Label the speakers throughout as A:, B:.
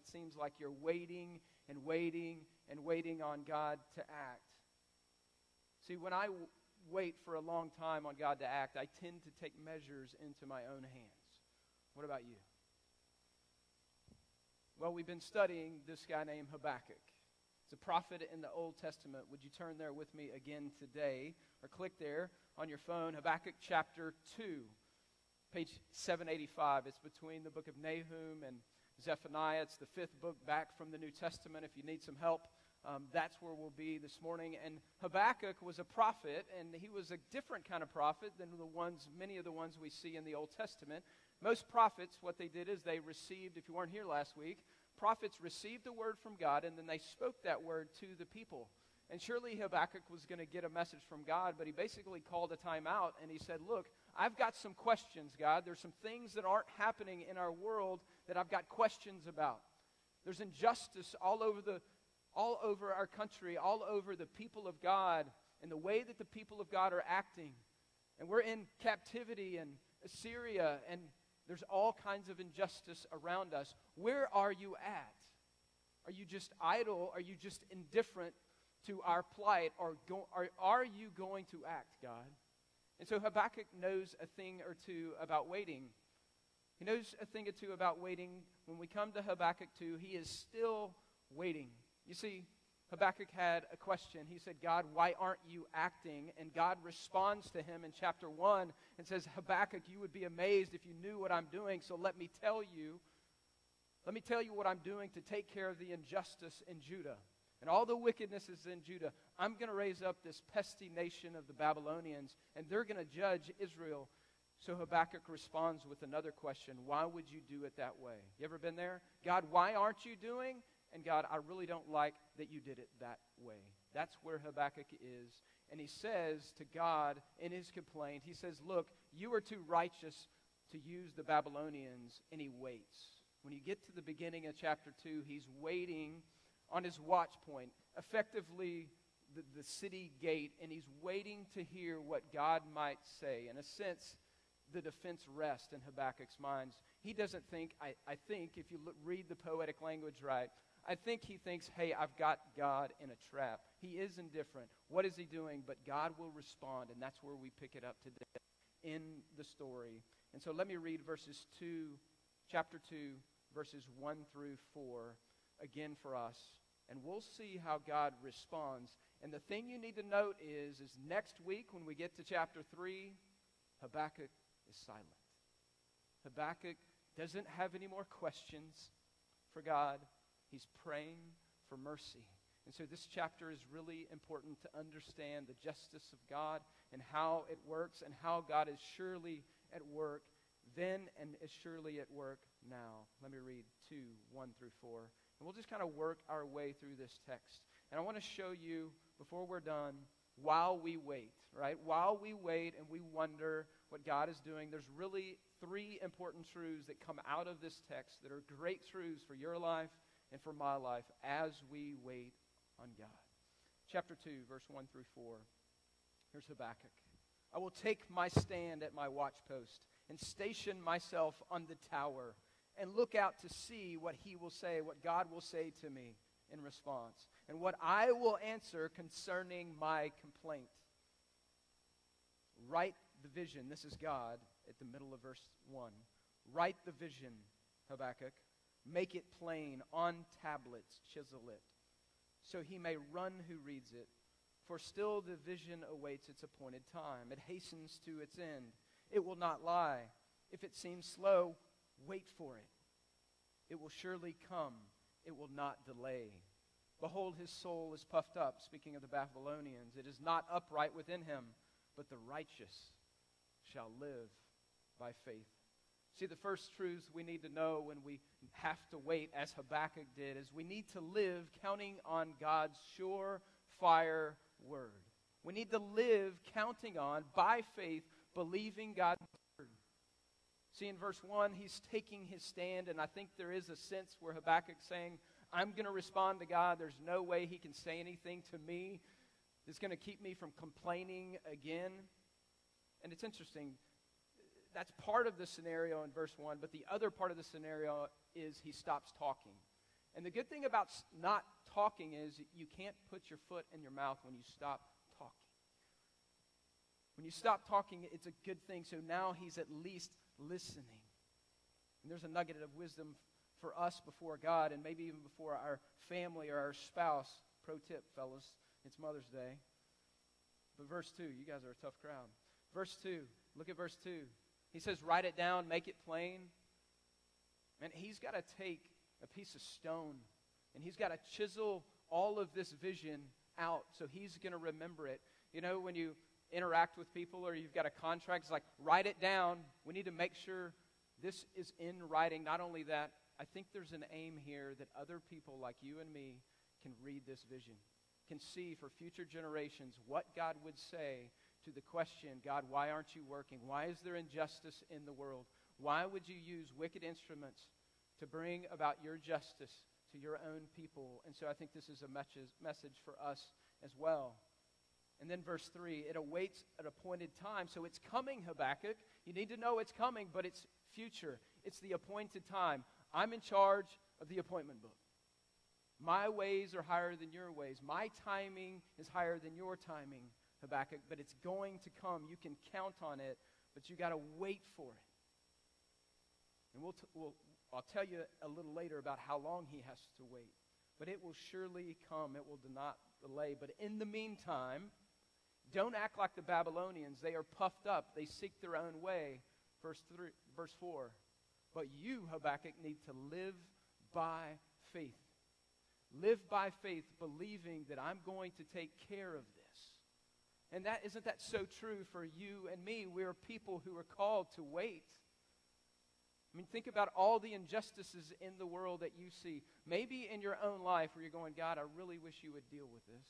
A: it seems like you're waiting and waiting and waiting on God to act. See, when I w- wait for a long time on God to act, I tend to take measures into my own hands. What about you? Well, we've been studying this guy named Habakkuk. It's a prophet in the Old Testament. Would you turn there with me again today or click there on your phone? Habakkuk chapter 2, page 785. It's between the book of Nahum and Zephaniah. It's the fifth book back from the New Testament. If you need some help, um, that's where we'll be this morning. And Habakkuk was a prophet, and he was a different kind of prophet than the ones, many of the ones we see in the Old Testament. Most prophets, what they did is they received, if you weren't here last week, prophets received a word from God, and then they spoke that word to the people. And surely Habakkuk was going to get a message from God, but he basically called a time out and he said, Look, I've got some questions, God. There's some things that aren't happening in our world that I've got questions about. There's injustice all over the all over our country, all over the people of God, and the way that the people of God are acting. And we're in captivity in Assyria, and there's all kinds of injustice around us. Where are you at? Are you just idle? Are you just indifferent to our plight? Or go, are, are you going to act, God? And so Habakkuk knows a thing or two about waiting. He knows a thing or two about waiting. When we come to Habakkuk 2, he is still waiting. You see, Habakkuk had a question. He said, God, why aren't you acting? And God responds to him in chapter 1 and says, Habakkuk, you would be amazed if you knew what I'm doing, so let me tell you. Let me tell you what I'm doing to take care of the injustice in Judah and all the wickednesses in Judah. I'm going to raise up this pesty nation of the Babylonians, and they're going to judge Israel. So Habakkuk responds with another question Why would you do it that way? You ever been there? God, why aren't you doing? and God, I really don't like that you did it that way. That's where Habakkuk is. And he says to God in his complaint, he says, Look, you are too righteous to use the Babylonians. And he waits. When you get to the beginning of chapter 2, he's waiting on his watch point, effectively the, the city gate, and he's waiting to hear what God might say. In a sense, the defense rests in Habakkuk's minds. He doesn't think, I, I think, if you look, read the poetic language right, I think he thinks, hey, I've got God in a trap. He is indifferent. What is he doing? But God will respond, and that's where we pick it up today in the story. And so let me read verses 2, chapter 2, verses 1 through 4 again for us. And we'll see how God responds. And the thing you need to note is, is next week when we get to chapter 3, Habakkuk is silent. Habakkuk doesn't have any more questions for God. He's praying for mercy. And so this chapter is really important to understand the justice of God and how it works and how God is surely at work then and is surely at work now. Let me read 2, 1 through 4. And we'll just kind of work our way through this text. And I want to show you, before we're done, while we wait, right? While we wait and we wonder what God is doing, there's really three important truths that come out of this text that are great truths for your life and for my life as we wait on God. Chapter 2, verse 1 through 4. Here's Habakkuk. I will take my stand at my watchpost and station myself on the tower and look out to see what he will say, what God will say to me in response, and what I will answer concerning my complaint. Write the vision. This is God at the middle of verse 1. Write the vision, Habakkuk Make it plain on tablets, chisel it, so he may run who reads it. For still the vision awaits its appointed time. It hastens to its end. It will not lie. If it seems slow, wait for it. It will surely come. It will not delay. Behold, his soul is puffed up, speaking of the Babylonians. It is not upright within him, but the righteous shall live by faith. See, the first truth we need to know when we have to wait, as Habakkuk did, is we need to live counting on God's sure fire word. We need to live counting on, by faith, believing God's word. See, in verse 1, he's taking his stand, and I think there is a sense where Habakkuk's saying, I'm going to respond to God. There's no way he can say anything to me that's going to keep me from complaining again. And it's interesting that's part of the scenario in verse 1, but the other part of the scenario is he stops talking. And the good thing about not talking is you can't put your foot in your mouth when you stop talking. When you stop talking, it's a good thing. So now he's at least listening. And there's a nugget of wisdom for us before God and maybe even before our family or our spouse. Pro tip, fellas, it's Mother's Day. But verse 2, you guys are a tough crowd. Verse 2, look at verse 2. He says, Write it down, make it plain. And he's got to take a piece of stone and he's got to chisel all of this vision out so he's going to remember it. You know, when you interact with people or you've got a contract, it's like, write it down. We need to make sure this is in writing. Not only that, I think there's an aim here that other people like you and me can read this vision, can see for future generations what God would say to the question God, why aren't you working? Why is there injustice in the world? Why would you use wicked instruments to bring about your justice to your own people? And so I think this is a message for us as well. And then verse 3 it awaits an appointed time. So it's coming, Habakkuk. You need to know it's coming, but it's future. It's the appointed time. I'm in charge of the appointment book. My ways are higher than your ways. My timing is higher than your timing, Habakkuk, but it's going to come. You can count on it, but you got to wait for it. And we'll, t- we'll, I'll tell you a little later about how long he has to wait. But it will surely come. It will not delay. But in the meantime, don't act like the Babylonians. They are puffed up. They seek their own way. Verse, three, verse 4. But you, Habakkuk, need to live by faith. Live by faith, believing that I'm going to take care of this. And that isn't that so true for you and me? We're people who are called to wait. I mean, think about all the injustices in the world that you see. Maybe in your own life where you're going, God, I really wish you would deal with this.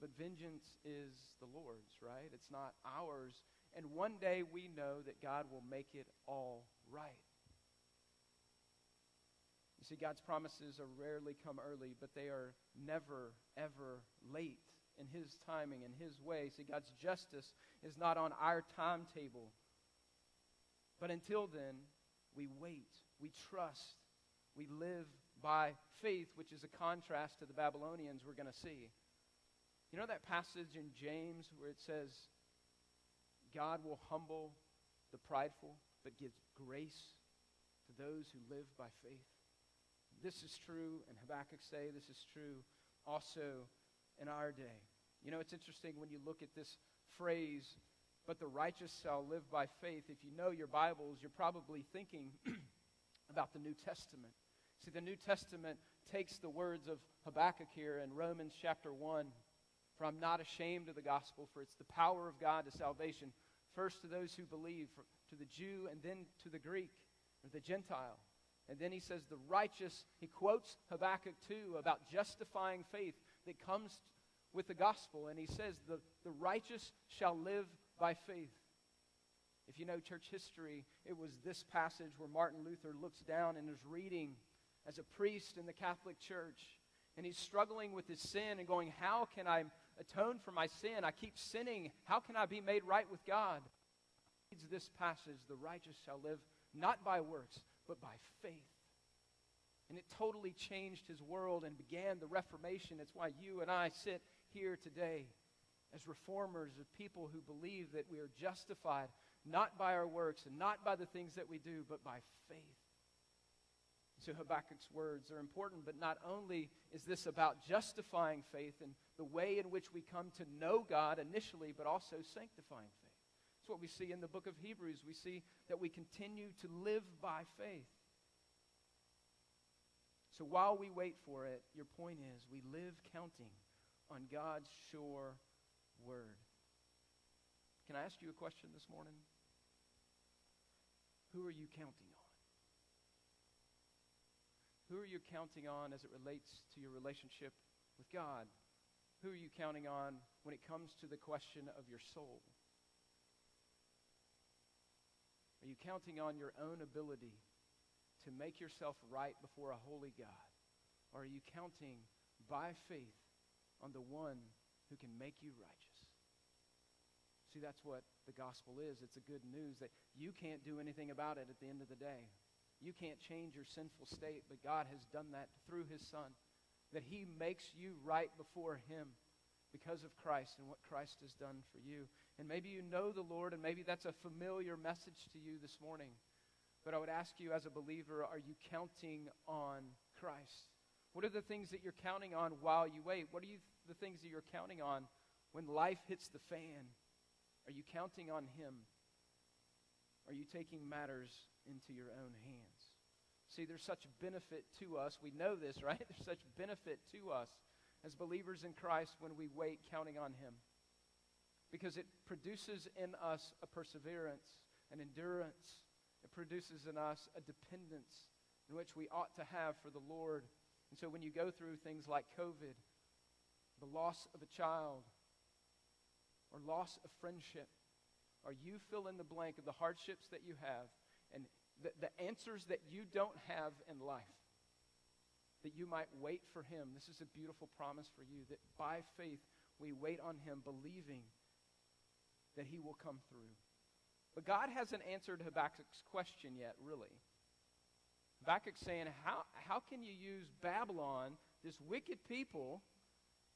A: But vengeance is the Lord's, right? It's not ours. And one day we know that God will make it all right. You see, God's promises are rarely come early, but they are never, ever late in His timing and His way. See, God's justice is not on our timetable. But until then, we wait, we trust, we live by faith, which is a contrast to the Babylonians we're going to see. You know that passage in James where it says, God will humble the prideful, but gives grace to those who live by faith? This is true, and Habakkuk say this is true also in our day. You know, it's interesting when you look at this phrase, but the righteous shall live by faith. If you know your Bibles, you're probably thinking about the New Testament. See, the New Testament takes the words of Habakkuk here in Romans chapter 1 For I'm not ashamed of the gospel, for it's the power of God to salvation, first to those who believe, to the Jew, and then to the Greek, or the Gentile. And then he says, The righteous, he quotes Habakkuk 2 about justifying faith that comes with the gospel. And he says, The, the righteous shall live by faith. If you know church history, it was this passage where Martin Luther looks down and is reading as a priest in the Catholic Church. And he's struggling with his sin and going, How can I atone for my sin? I keep sinning. How can I be made right with God? Reads this passage The righteous shall live not by works, but by faith. And it totally changed his world and began the Reformation. It's why you and I sit here today as reformers, as people who believe that we are justified not by our works and not by the things that we do, but by faith. So Habakkuk's words are important, but not only is this about justifying faith and the way in which we come to know God initially, but also sanctifying faith. That's what we see in the book of Hebrews. We see that we continue to live by faith. So while we wait for it, your point is we live counting on God's sure word. Can I ask you a question this morning? Who are you counting on? Who are you counting on as it relates to your relationship with God? Who are you counting on when it comes to the question of your soul? Are you counting on your own ability to make yourself right before a holy God? Or are you counting by faith on the one who can make you righteous? See, that's what the gospel is. It's a good news that you can't do anything about it at the end of the day. You can't change your sinful state, but God has done that through his Son, that he makes you right before him because of Christ and what Christ has done for you. And maybe you know the Lord, and maybe that's a familiar message to you this morning. But I would ask you as a believer, are you counting on Christ? What are the things that you're counting on while you wait? What are you, the things that you're counting on when life hits the fan? Are you counting on Him? Are you taking matters into your own hands? See, there's such benefit to us. We know this, right? There's such benefit to us as believers in Christ when we wait counting on Him. Because it produces in us a perseverance, an endurance. It produces in us a dependence in which we ought to have for the Lord. And so when you go through things like COVID, the loss of a child, or loss of friendship, or you fill in the blank of the hardships that you have the, the answers that you don't have in life, that you might wait for him. This is a beautiful promise for you that by faith we wait on him, believing that he will come through. But God hasn't answered Habakkuk's question yet, really. Habakkuk's saying, how, how can you use Babylon, this wicked people,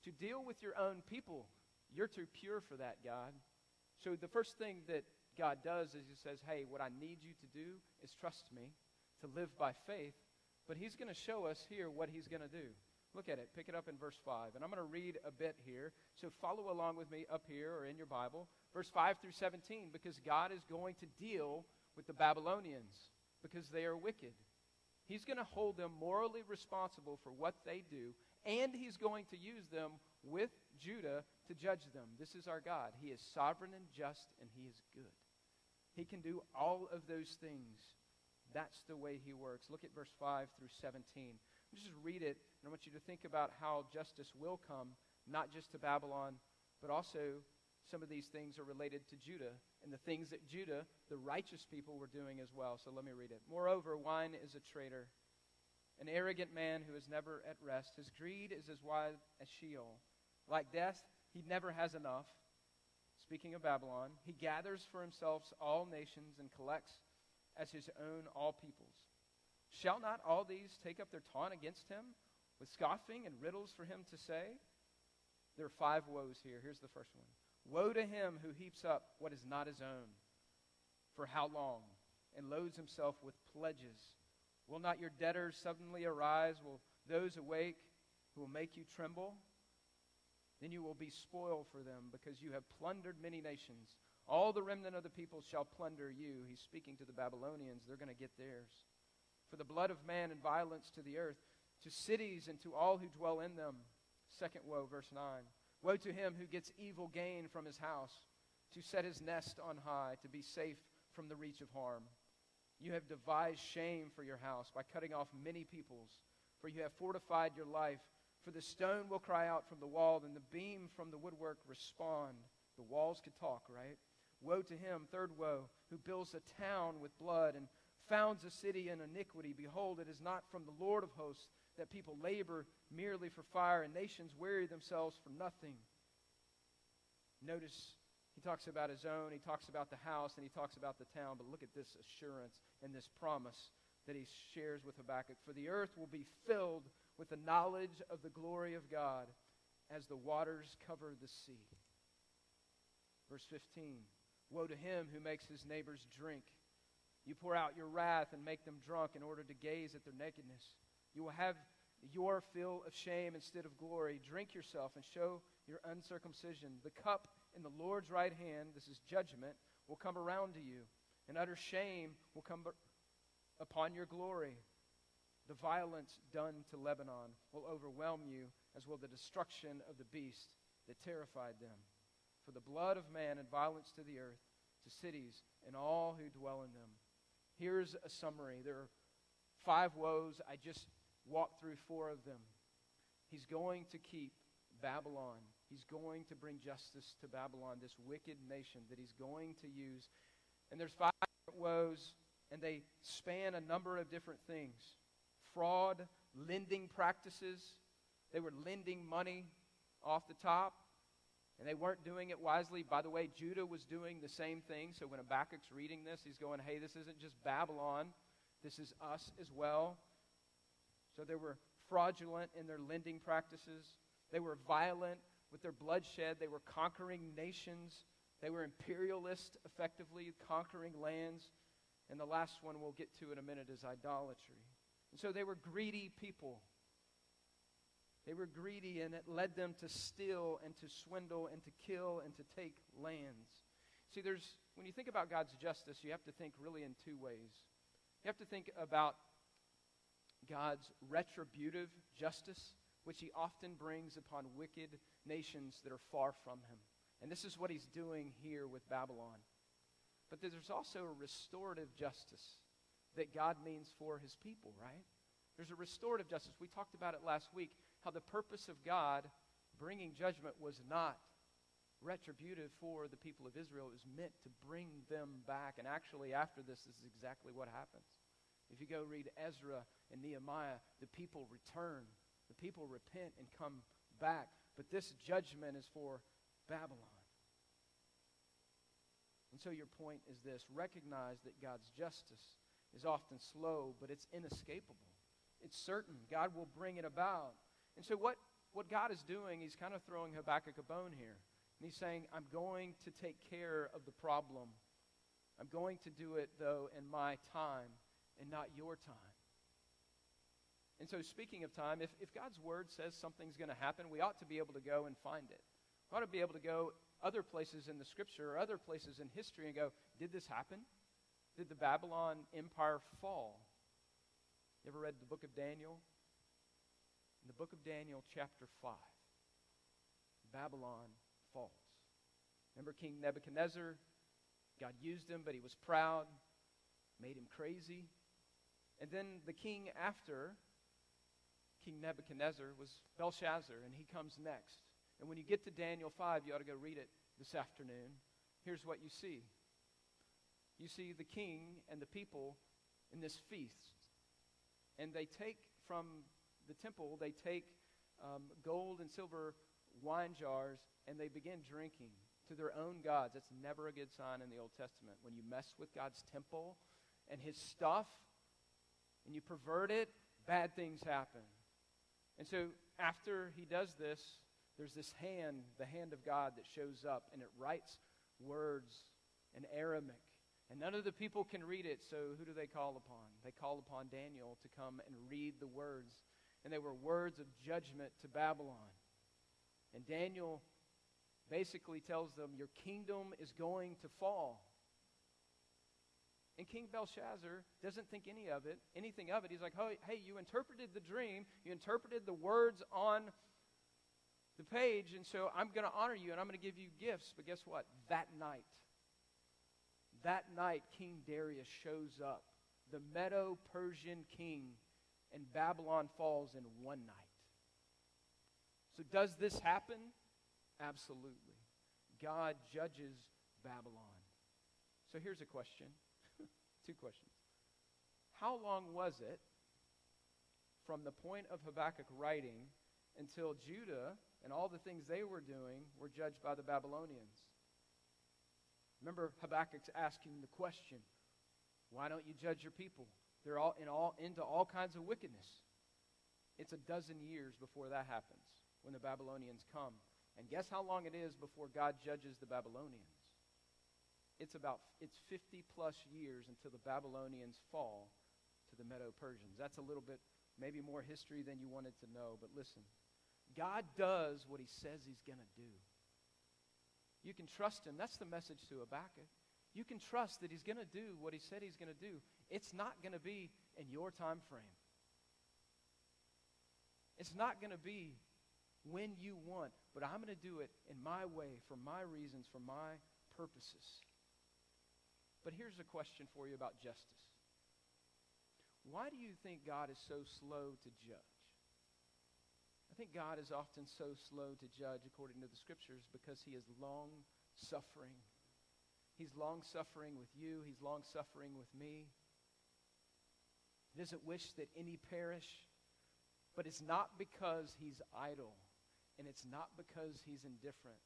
A: to deal with your own people? You're too pure for that, God. So the first thing that God does is he says, Hey, what I need you to do is trust me, to live by faith. But he's going to show us here what he's going to do. Look at it. Pick it up in verse 5. And I'm going to read a bit here. So follow along with me up here or in your Bible. Verse 5 through 17, because God is going to deal with the Babylonians because they are wicked. He's going to hold them morally responsible for what they do, and he's going to use them with Judah to judge them. This is our God. He is sovereign and just, and he is good. He can do all of those things. That's the way he works. Look at verse 5 through 17. Just read it, and I want you to think about how justice will come, not just to Babylon, but also some of these things are related to Judah and the things that Judah, the righteous people, were doing as well. So let me read it. Moreover, wine is a traitor, an arrogant man who is never at rest. His greed is as wide as Sheol. Like death, he never has enough. Speaking of Babylon, he gathers for himself all nations and collects as his own all peoples. Shall not all these take up their taunt against him with scoffing and riddles for him to say? There are five woes here. Here's the first one Woe to him who heaps up what is not his own. For how long? And loads himself with pledges. Will not your debtors suddenly arise? Will those awake who will make you tremble? Then you will be spoiled for them because you have plundered many nations. All the remnant of the people shall plunder you. He's speaking to the Babylonians. They're going to get theirs. For the blood of man and violence to the earth, to cities and to all who dwell in them. Second woe, verse 9. Woe to him who gets evil gain from his house, to set his nest on high, to be safe from the reach of harm. You have devised shame for your house by cutting off many peoples, for you have fortified your life for the stone will cry out from the wall, and the beam from the woodwork respond. The walls could talk, right? Woe to him, third woe, who builds a town with blood and founds a city in iniquity. Behold, it is not from the Lord of hosts that people labor merely for fire, and nations weary themselves for nothing. Notice he talks about his own, he talks about the house, and he talks about the town. But look at this assurance and this promise that he shares with Habakkuk. For the earth will be filled with the knowledge of the glory of God as the waters cover the sea. Verse 15 Woe to him who makes his neighbors drink. You pour out your wrath and make them drunk in order to gaze at their nakedness. You will have your fill of shame instead of glory. Drink yourself and show your uncircumcision. The cup in the Lord's right hand, this is judgment, will come around to you, and utter shame will come upon your glory. The violence done to Lebanon will overwhelm you, as will the destruction of the beast that terrified them. For the blood of man and violence to the earth, to cities and all who dwell in them. Here's a summary. There are five woes. I just walked through four of them. He's going to keep Babylon. He's going to bring justice to Babylon, this wicked nation that he's going to use. And there's five woes, and they span a number of different things fraud, lending practices. They were lending money off the top, and they weren't doing it wisely. By the way, Judah was doing the same thing. So when Habakkuk's reading this, he's going, hey, this isn't just Babylon. This is us as well. So they were fraudulent in their lending practices. They were violent with their bloodshed. They were conquering nations. They were imperialist, effectively conquering lands. And the last one we'll get to in a minute is idolatry. And so they were greedy people. They were greedy, and it led them to steal and to swindle and to kill and to take lands. See, there's, when you think about God's justice, you have to think really in two ways. You have to think about God's retributive justice, which he often brings upon wicked nations that are far from him. And this is what he's doing here with Babylon. But there's also a restorative justice that God means for his people, right? There's a restorative justice. We talked about it last week how the purpose of God bringing judgment was not retributive for the people of Israel. It was meant to bring them back. And actually, after this, this is exactly what happens. If you go read Ezra and Nehemiah, the people return, the people repent and come back. But this judgment is for Babylon. And so your point is this recognize that God's justice is often slow, but it's inescapable. It's certain. God will bring it about. And so what, what God is doing, he's kind of throwing Habakkuk a bone here. And he's saying, I'm going to take care of the problem. I'm going to do it, though, in my time and not your time. And so, speaking of time, if, if God's word says something's going to happen, we ought to be able to go and find it. We ought to be able to go other places in the scripture or other places in history and go, did this happen? Did the Babylon Empire fall? You ever read the book of Daniel? In the book of Daniel, chapter 5, Babylon falls. Remember King Nebuchadnezzar? God used him, but he was proud, made him crazy. And then the king after King Nebuchadnezzar was Belshazzar, and he comes next. And when you get to Daniel 5, you ought to go read it this afternoon. Here's what you see you see the king and the people in this feast. And they take from the temple, they take um, gold and silver wine jars, and they begin drinking to their own gods. That's never a good sign in the Old Testament. When you mess with God's temple and his stuff, and you pervert it, bad things happen. And so after he does this, there's this hand, the hand of God, that shows up, and it writes words in Aramaic. And none of the people can read it, so who do they call upon? They call upon Daniel to come and read the words. And they were words of judgment to Babylon. And Daniel basically tells them, Your kingdom is going to fall. And King Belshazzar doesn't think any of it, anything of it. He's like, oh, hey, you interpreted the dream, you interpreted the words on the page, and so I'm going to honor you and I'm going to give you gifts. But guess what? That night, that night, King Darius shows up, the Medo Persian king, and Babylon falls in one night. So, does this happen? Absolutely. God judges Babylon. So, here's a question Two questions. How long was it from the point of Habakkuk writing until Judah and all the things they were doing were judged by the Babylonians? Remember, Habakkuk's asking the question why don't you judge your people? They're all, in all into all kinds of wickedness. It's a dozen years before that happens when the Babylonians come. And guess how long it is before God judges the Babylonians? it's about it's 50 plus years until the Babylonians fall to the Medo-Persians. That's a little bit maybe more history than you wanted to know, but listen. God does what he says he's going to do. You can trust him. That's the message to Habakkuk. You can trust that he's going to do what he said he's going to do. It's not going to be in your time frame. It's not going to be when you want, but I'm going to do it in my way, for my reasons, for my purposes. But here's a question for you about justice. Why do you think God is so slow to judge? I think God is often so slow to judge according to the scriptures because he is long suffering. He's long suffering with you, he's long suffering with me. He doesn't wish that any perish, but it's not because he's idle and it's not because he's indifferent.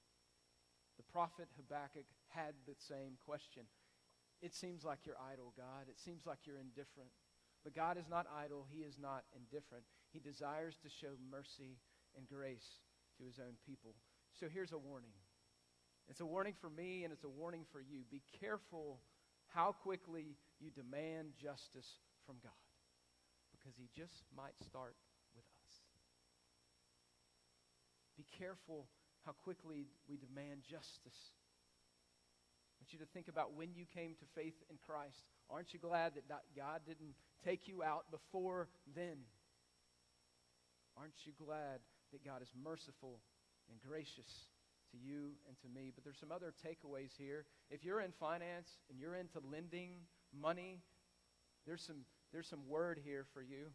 A: The prophet Habakkuk had the same question. It seems like you're idle, God. It seems like you're indifferent. But God is not idle, He is not indifferent. He desires to show mercy and grace to His own people. So here's a warning. It's a warning for me and it's a warning for you. Be careful how quickly you demand justice from God because He just might start with us. Be careful how quickly we demand justice. I want you to think about when you came to faith in Christ. Aren't you glad that God didn't take you out before then? Aren't you glad that God is merciful and gracious to you and to me? But there's some other takeaways here. If you're in finance and you're into lending money, there's some, there's some word here for you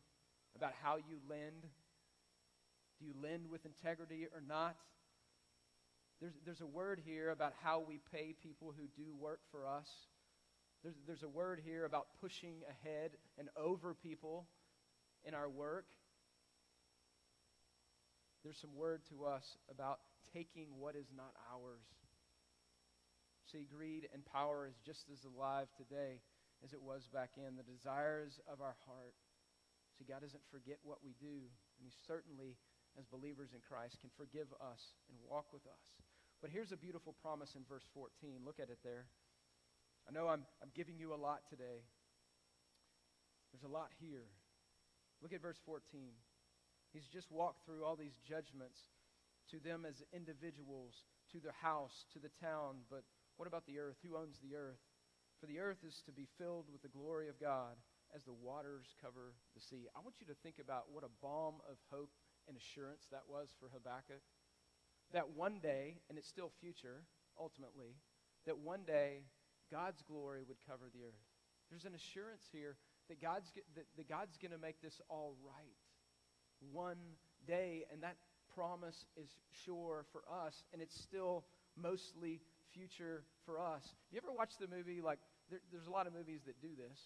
A: about how you lend. Do you lend with integrity or not? There's, there's a word here about how we pay people who do work for us. There's, there's a word here about pushing ahead and over people in our work. There's some word to us about taking what is not ours. See, greed and power is just as alive today as it was back in. The desires of our heart. See, God doesn't forget what we do, and He certainly, as believers in Christ, can forgive us and walk with us. But here's a beautiful promise in verse 14. Look at it there. I know I'm, I'm giving you a lot today. There's a lot here. Look at verse 14. He's just walked through all these judgments to them as individuals, to their house, to the town. But what about the earth? Who owns the earth? For the earth is to be filled with the glory of God as the waters cover the sea. I want you to think about what a balm of hope and assurance that was for Habakkuk that one day, and it's still future, ultimately, that one day God's glory would cover the earth. There's an assurance here that God's, that, that God's going to make this all right one day, and that promise is sure for us, and it's still mostly future for us. You ever watch the movie, like, there, there's a lot of movies that do this.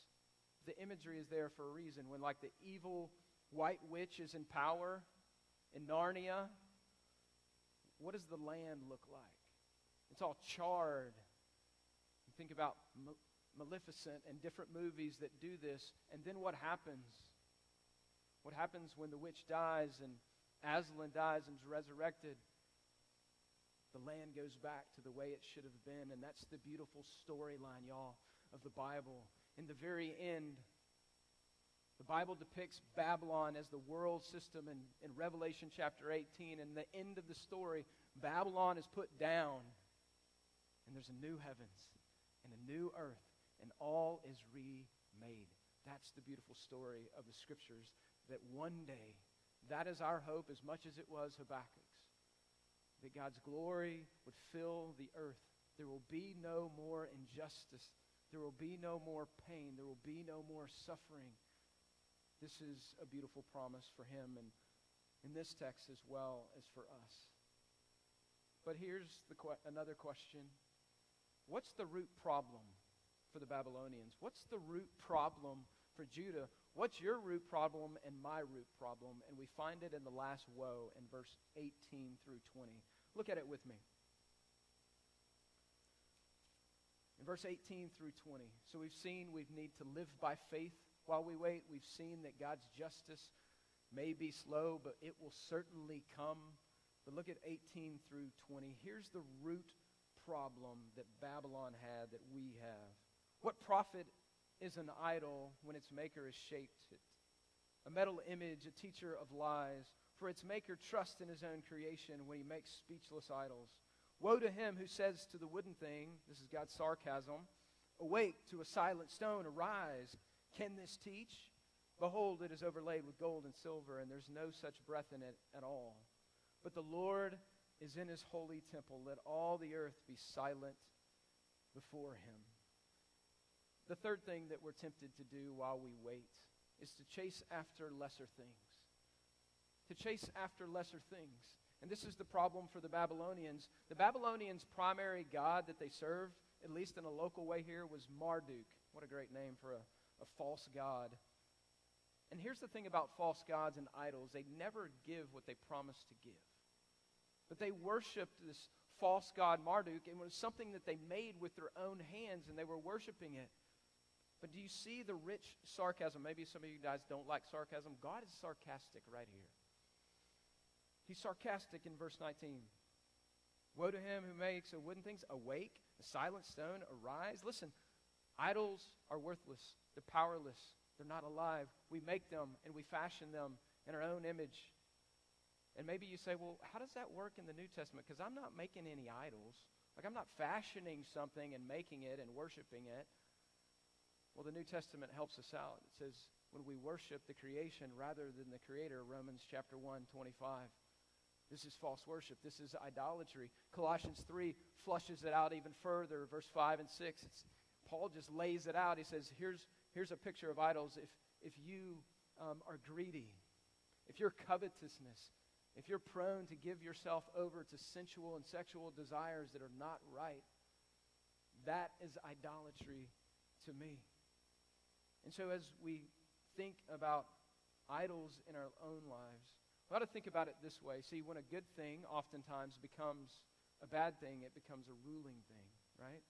A: The imagery is there for a reason. When, like, the evil white witch is in power in Narnia, what does the land look like? It's all charred. You think about Maleficent and different movies that do this, and then what happens? What happens when the witch dies and Aslan dies and is resurrected? The land goes back to the way it should have been, and that's the beautiful storyline, y'all, of the Bible. In the very end, the Bible depicts Babylon as the world system in, in Revelation chapter 18. And the end of the story, Babylon is put down, and there's a new heavens and a new earth, and all is remade. That's the beautiful story of the scriptures that one day, that is our hope as much as it was Habakkuk's, that God's glory would fill the earth. There will be no more injustice. There will be no more pain. There will be no more suffering. This is a beautiful promise for him and in this text as well as for us. But here's que- another question. What's the root problem for the Babylonians? What's the root problem for Judah? What's your root problem and my root problem? And we find it in the last woe in verse 18 through 20. Look at it with me. In verse 18 through 20. So we've seen we need to live by faith while we wait. We've seen that God's justice may be slow, but it will certainly come. But look at 18 through 20. Here's the root problem that Babylon had that we have. What profit is an idol when its maker has shaped it? A metal image, a teacher of lies. For its maker trusts in his own creation when he makes speechless idols. Woe to him who says to the wooden thing, this is God's sarcasm, awake to a silent stone, arise. Can this teach? Behold, it is overlaid with gold and silver, and there's no such breath in it at all. But the Lord is in his holy temple. Let all the earth be silent before him. The third thing that we're tempted to do while we wait is to chase after lesser things. To chase after lesser things. And this is the problem for the Babylonians. The Babylonians' primary god that they served, at least in a local way here, was Marduk. What a great name for a a false god. And here's the thing about false gods and idols they never give what they promise to give. But they worshiped this false god Marduk, and it was something that they made with their own hands, and they were worshiping it. But do you see the rich sarcasm? Maybe some of you guys don't like sarcasm. God is sarcastic right here. He's sarcastic in verse 19. Woe to him who makes a wooden things awake, a silent stone arise. Listen, idols are worthless. They're powerless. They're not alive. We make them and we fashion them in our own image. And maybe you say, well, how does that work in the New Testament? Because I'm not making any idols. Like, I'm not fashioning something and making it and worshiping it. Well, the New Testament helps us out. It says, when we worship the creation rather than the creator, Romans chapter 1, 25. This is false worship. This is idolatry. Colossians 3 flushes it out even further. Verse 5 and 6. It's, Paul just lays it out. He says, here's, here's a picture of idols. If, if you um, are greedy, if you're covetousness, if you're prone to give yourself over to sensual and sexual desires that are not right, that is idolatry to me. And so, as we think about idols in our own lives, we ought to think about it this way. See, when a good thing oftentimes becomes a bad thing, it becomes a ruling thing, right?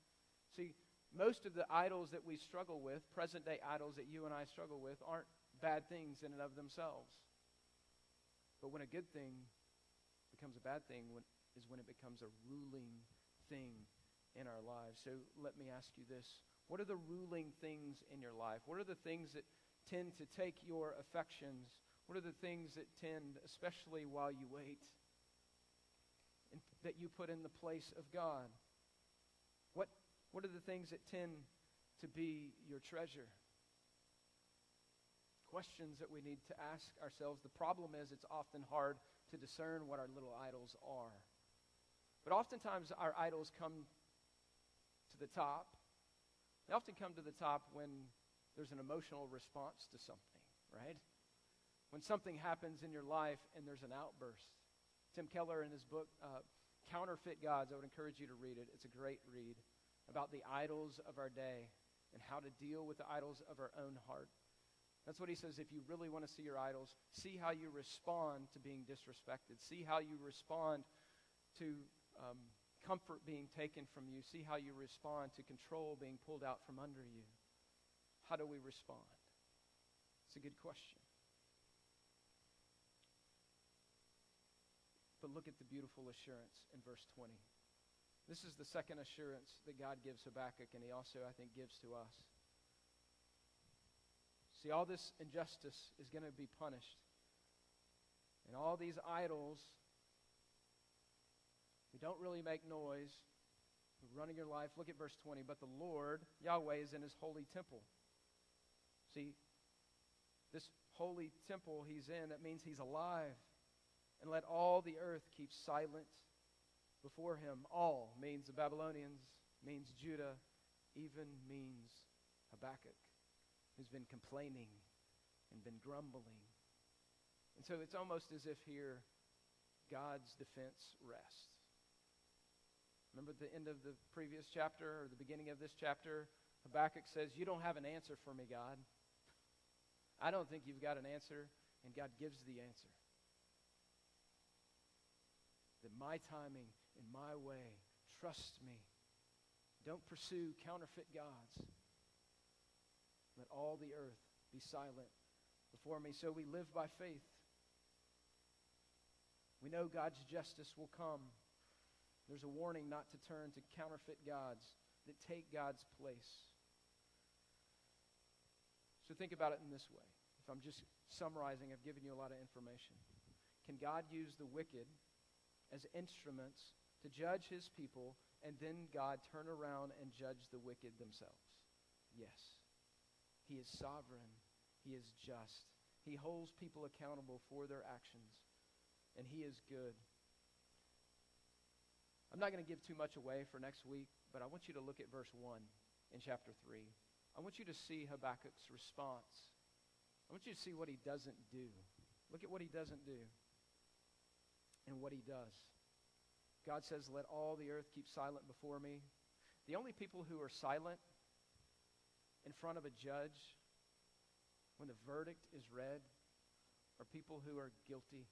A: See, most of the idols that we struggle with, present day idols that you and I struggle with, aren't bad things in and of themselves. But when a good thing becomes a bad thing when, is when it becomes a ruling thing in our lives. So let me ask you this. What are the ruling things in your life? What are the things that tend to take your affections? What are the things that tend, especially while you wait, that you put in the place of God? What, what are the things that tend to be your treasure? questions that we need to ask ourselves. The problem is it's often hard to discern what our little idols are. But oftentimes our idols come to the top. They often come to the top when there's an emotional response to something, right? When something happens in your life and there's an outburst. Tim Keller, in his book, uh, Counterfeit Gods, I would encourage you to read it. It's a great read about the idols of our day and how to deal with the idols of our own heart. That's what he says. If you really want to see your idols, see how you respond to being disrespected. See how you respond to um, comfort being taken from you. See how you respond to control being pulled out from under you. How do we respond? It's a good question. But look at the beautiful assurance in verse 20. This is the second assurance that God gives Habakkuk, and he also, I think, gives to us. See, all this injustice is going to be punished. And all these idols who don't really make noise, running your life. Look at verse 20. But the Lord, Yahweh, is in his holy temple. See, this holy temple he's in, that means he's alive. And let all the earth keep silent before him. All means the Babylonians, means Judah, even means Habakkuk who's been complaining and been grumbling. And so it's almost as if here God's defense rests. Remember the end of the previous chapter or the beginning of this chapter? Habakkuk says, You don't have an answer for me, God. I don't think you've got an answer, and God gives the answer. That my timing and my way, trust me. Don't pursue counterfeit gods. Let all the earth be silent before me. So we live by faith. We know God's justice will come. There's a warning not to turn to counterfeit gods that take God's place. So think about it in this way. If I'm just summarizing, I've given you a lot of information. Can God use the wicked as instruments to judge his people, and then God turn around and judge the wicked themselves? Yes. He is sovereign. He is just. He holds people accountable for their actions. And He is good. Not going to give too much away for next week, but I want you to look at verse 1 in chapter 3. I want you to see Habakkuk's response. I want you to see what he doesn't do. Look at what he doesn't do and what he does. God says, Let all the earth keep silent before me. The only people who are silent in front of a judge when the verdict is read are people who are guilty.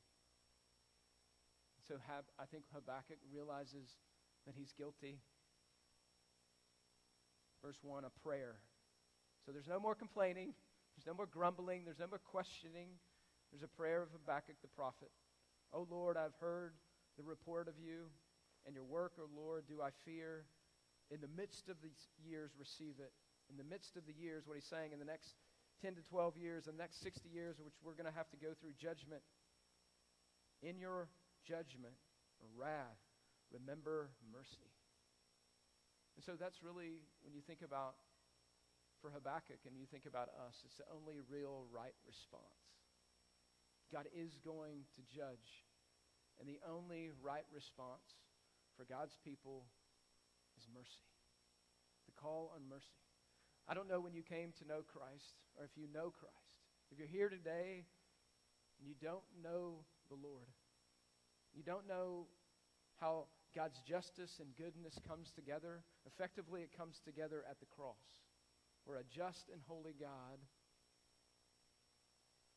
A: So I think Habakkuk realizes that he's guilty. Verse 1, a prayer. So there's no more complaining, there's no more grumbling, there's no more questioning. There's a prayer of Habakkuk the prophet. Oh Lord, I've heard the report of you and your work, O Lord, do I fear. In the midst of these years, receive it. In the midst of the years, what he's saying, in the next 10 to 12 years, the next 60 years, which we're going to have to go through judgment, in your judgment or wrath, remember mercy. And so that's really, when you think about for Habakkuk and you think about us, it's the only real right response. God is going to judge. And the only right response for God's people is mercy. The call on mercy. I don't know when you came to know Christ or if you know Christ. If you're here today and you don't know the Lord, you don't know how God's justice and goodness comes together. Effectively, it comes together at the cross, where a just and holy God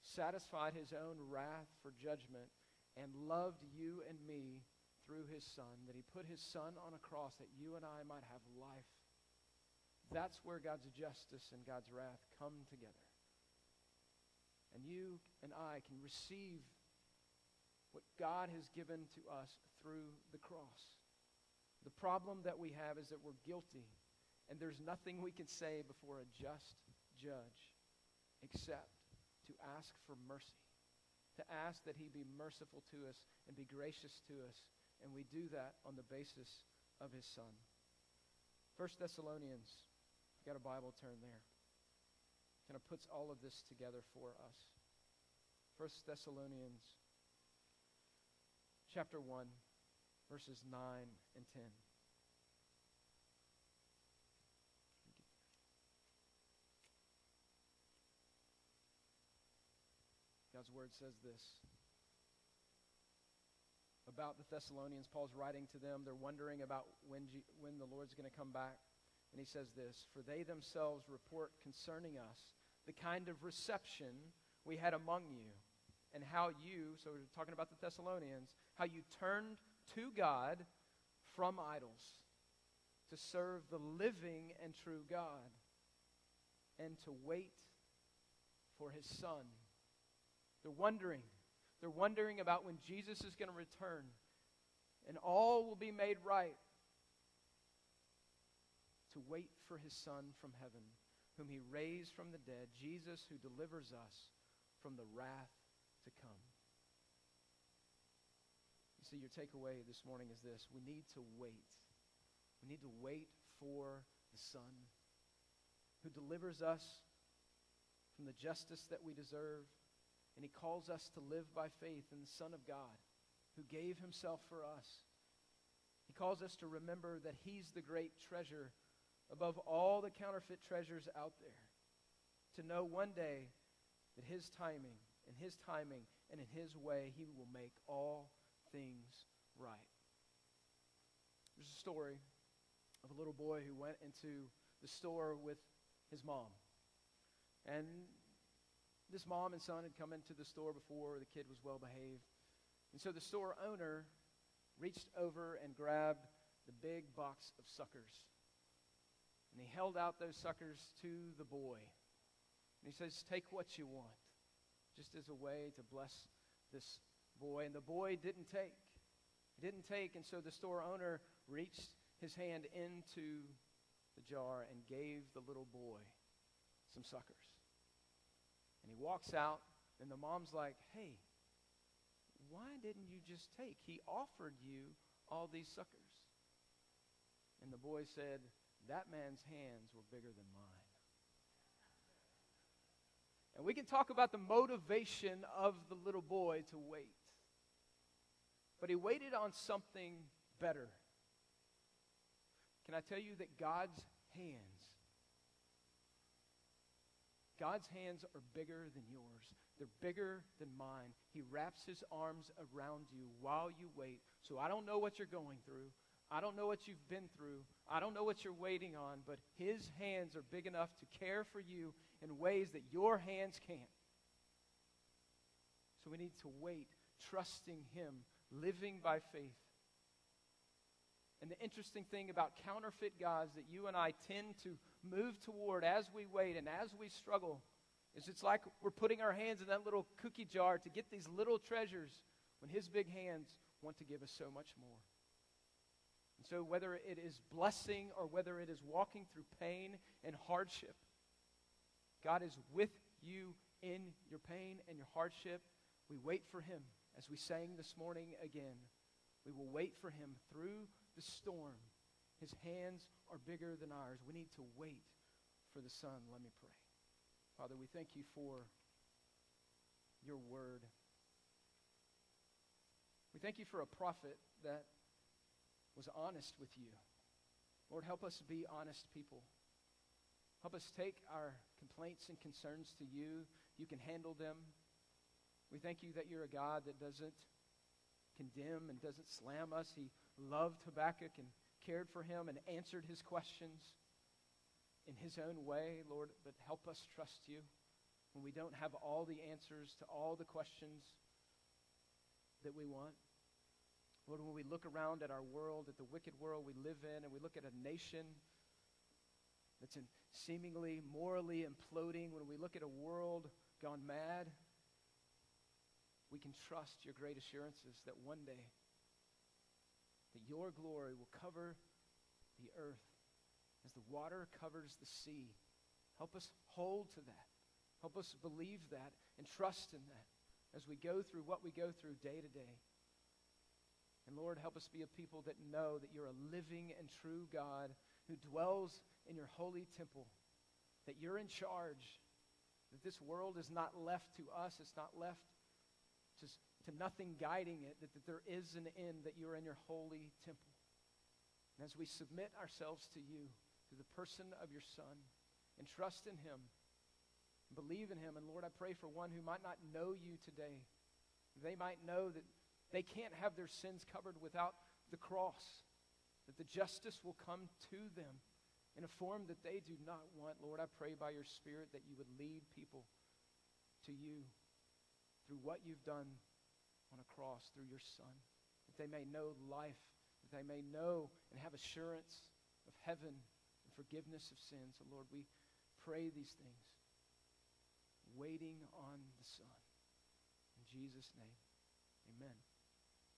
A: satisfied his own wrath for judgment and loved you and me through his Son, that he put his Son on a cross that you and I might have life. That's where God's justice and God's wrath come together. And you and I can receive what God has given to us through the cross. The problem that we have is that we're guilty, and there's nothing we can say before a just judge except to ask for mercy, to ask that he be merciful to us and be gracious to us, and we do that on the basis of his Son. First Thessalonians, got a Bible turn there. Kind of puts all of this together for us. First Thessalonians chapter 1, verses 9 and 10. God's word says this about the Thessalonians. Paul's writing to them. They're wondering about when, G- when the Lord's going to come back. And he says this For they themselves report concerning us the kind of reception we had among you and how you, so we're talking about the Thessalonians, how you turned to God from idols to serve the living and true God and to wait for his Son. They're wondering. They're wondering about when Jesus is going to return and all will be made right. To wait for his Son from heaven, whom he raised from the dead, Jesus who delivers us from the wrath to come. See, your takeaway this morning is this we need to wait. We need to wait for the Son who delivers us from the justice that we deserve. And he calls us to live by faith in the Son of God who gave himself for us. He calls us to remember that he's the great treasure above all the counterfeit treasures out there. To know one day that his timing in His timing and in His way, He will make all things right. There's a story of a little boy who went into the store with his mom. And this mom and son had come into the store before. The kid was well behaved. And so the store owner reached over and grabbed the big box of suckers. And he held out those suckers to the boy. And he says, Take what you want just as a way to bless this boy. And the boy didn't take. He didn't take, and so the store owner reached his hand into the jar and gave the little boy some suckers. And he walks out, and the mom's like, hey, why didn't you just take? He offered you all these suckers. And the boy said, that man's hands were bigger than mine. And we can talk about the motivation of the little boy to wait. But he waited on something better. Can I tell you that God's hands, God's hands are bigger than yours. They're bigger than mine. He wraps his arms around you while you wait. So I don't know what you're going through. I don't know what you've been through. I don't know what you're waiting on, but His hands are big enough to care for you in ways that your hands can't. So we need to wait, trusting Him, living by faith. And the interesting thing about counterfeit gods that you and I tend to move toward as we wait and as we struggle is it's like we're putting our hands in that little cookie jar to get these little treasures when His big hands want to give us so much more. And so, whether it is blessing or whether it is walking through pain and hardship, God is with you in your pain and your hardship. We wait for Him, as we sang this morning again. We will wait for Him through the storm. His hands are bigger than ours. We need to wait for the Son. Let me pray. Father, we thank you for your word. We thank you for a prophet that was honest with you. Lord, help us be honest people. Help us take our complaints and concerns to you. You can handle them. We thank you that you're a God that doesn't condemn and doesn't slam us. He loved Habakkuk and cared for him and answered his questions in his own way, Lord, but help us trust you when we don't have all the answers to all the questions that we want. Lord, when we look around at our world, at the wicked world we live in, and we look at a nation that's in seemingly morally imploding, when we look at a world gone mad, we can trust your great assurances that one day that your glory will cover the earth as the water covers the sea. Help us hold to that. Help us believe that and trust in that as we go through what we go through day to day. And Lord, help us be a people that know that you're a living and true God who dwells in your holy temple, that you're in charge, that this world is not left to us, it's not left to, to nothing guiding it, that, that there is an end, that you're in your holy temple. And as we submit ourselves to you, to the person of your Son and trust in him, believe in him. And Lord, I pray for one who might not know you today. They might know that they can't have their sins covered without the cross, that the justice will come to them in a form that they do not want. Lord, I pray by your Spirit that you would lead people to you through what you've done on a cross, through your Son, that they may know life, that they may know and have assurance of heaven and forgiveness of sins. So, Lord, we pray these things, waiting on the Son. In Jesus' name, amen.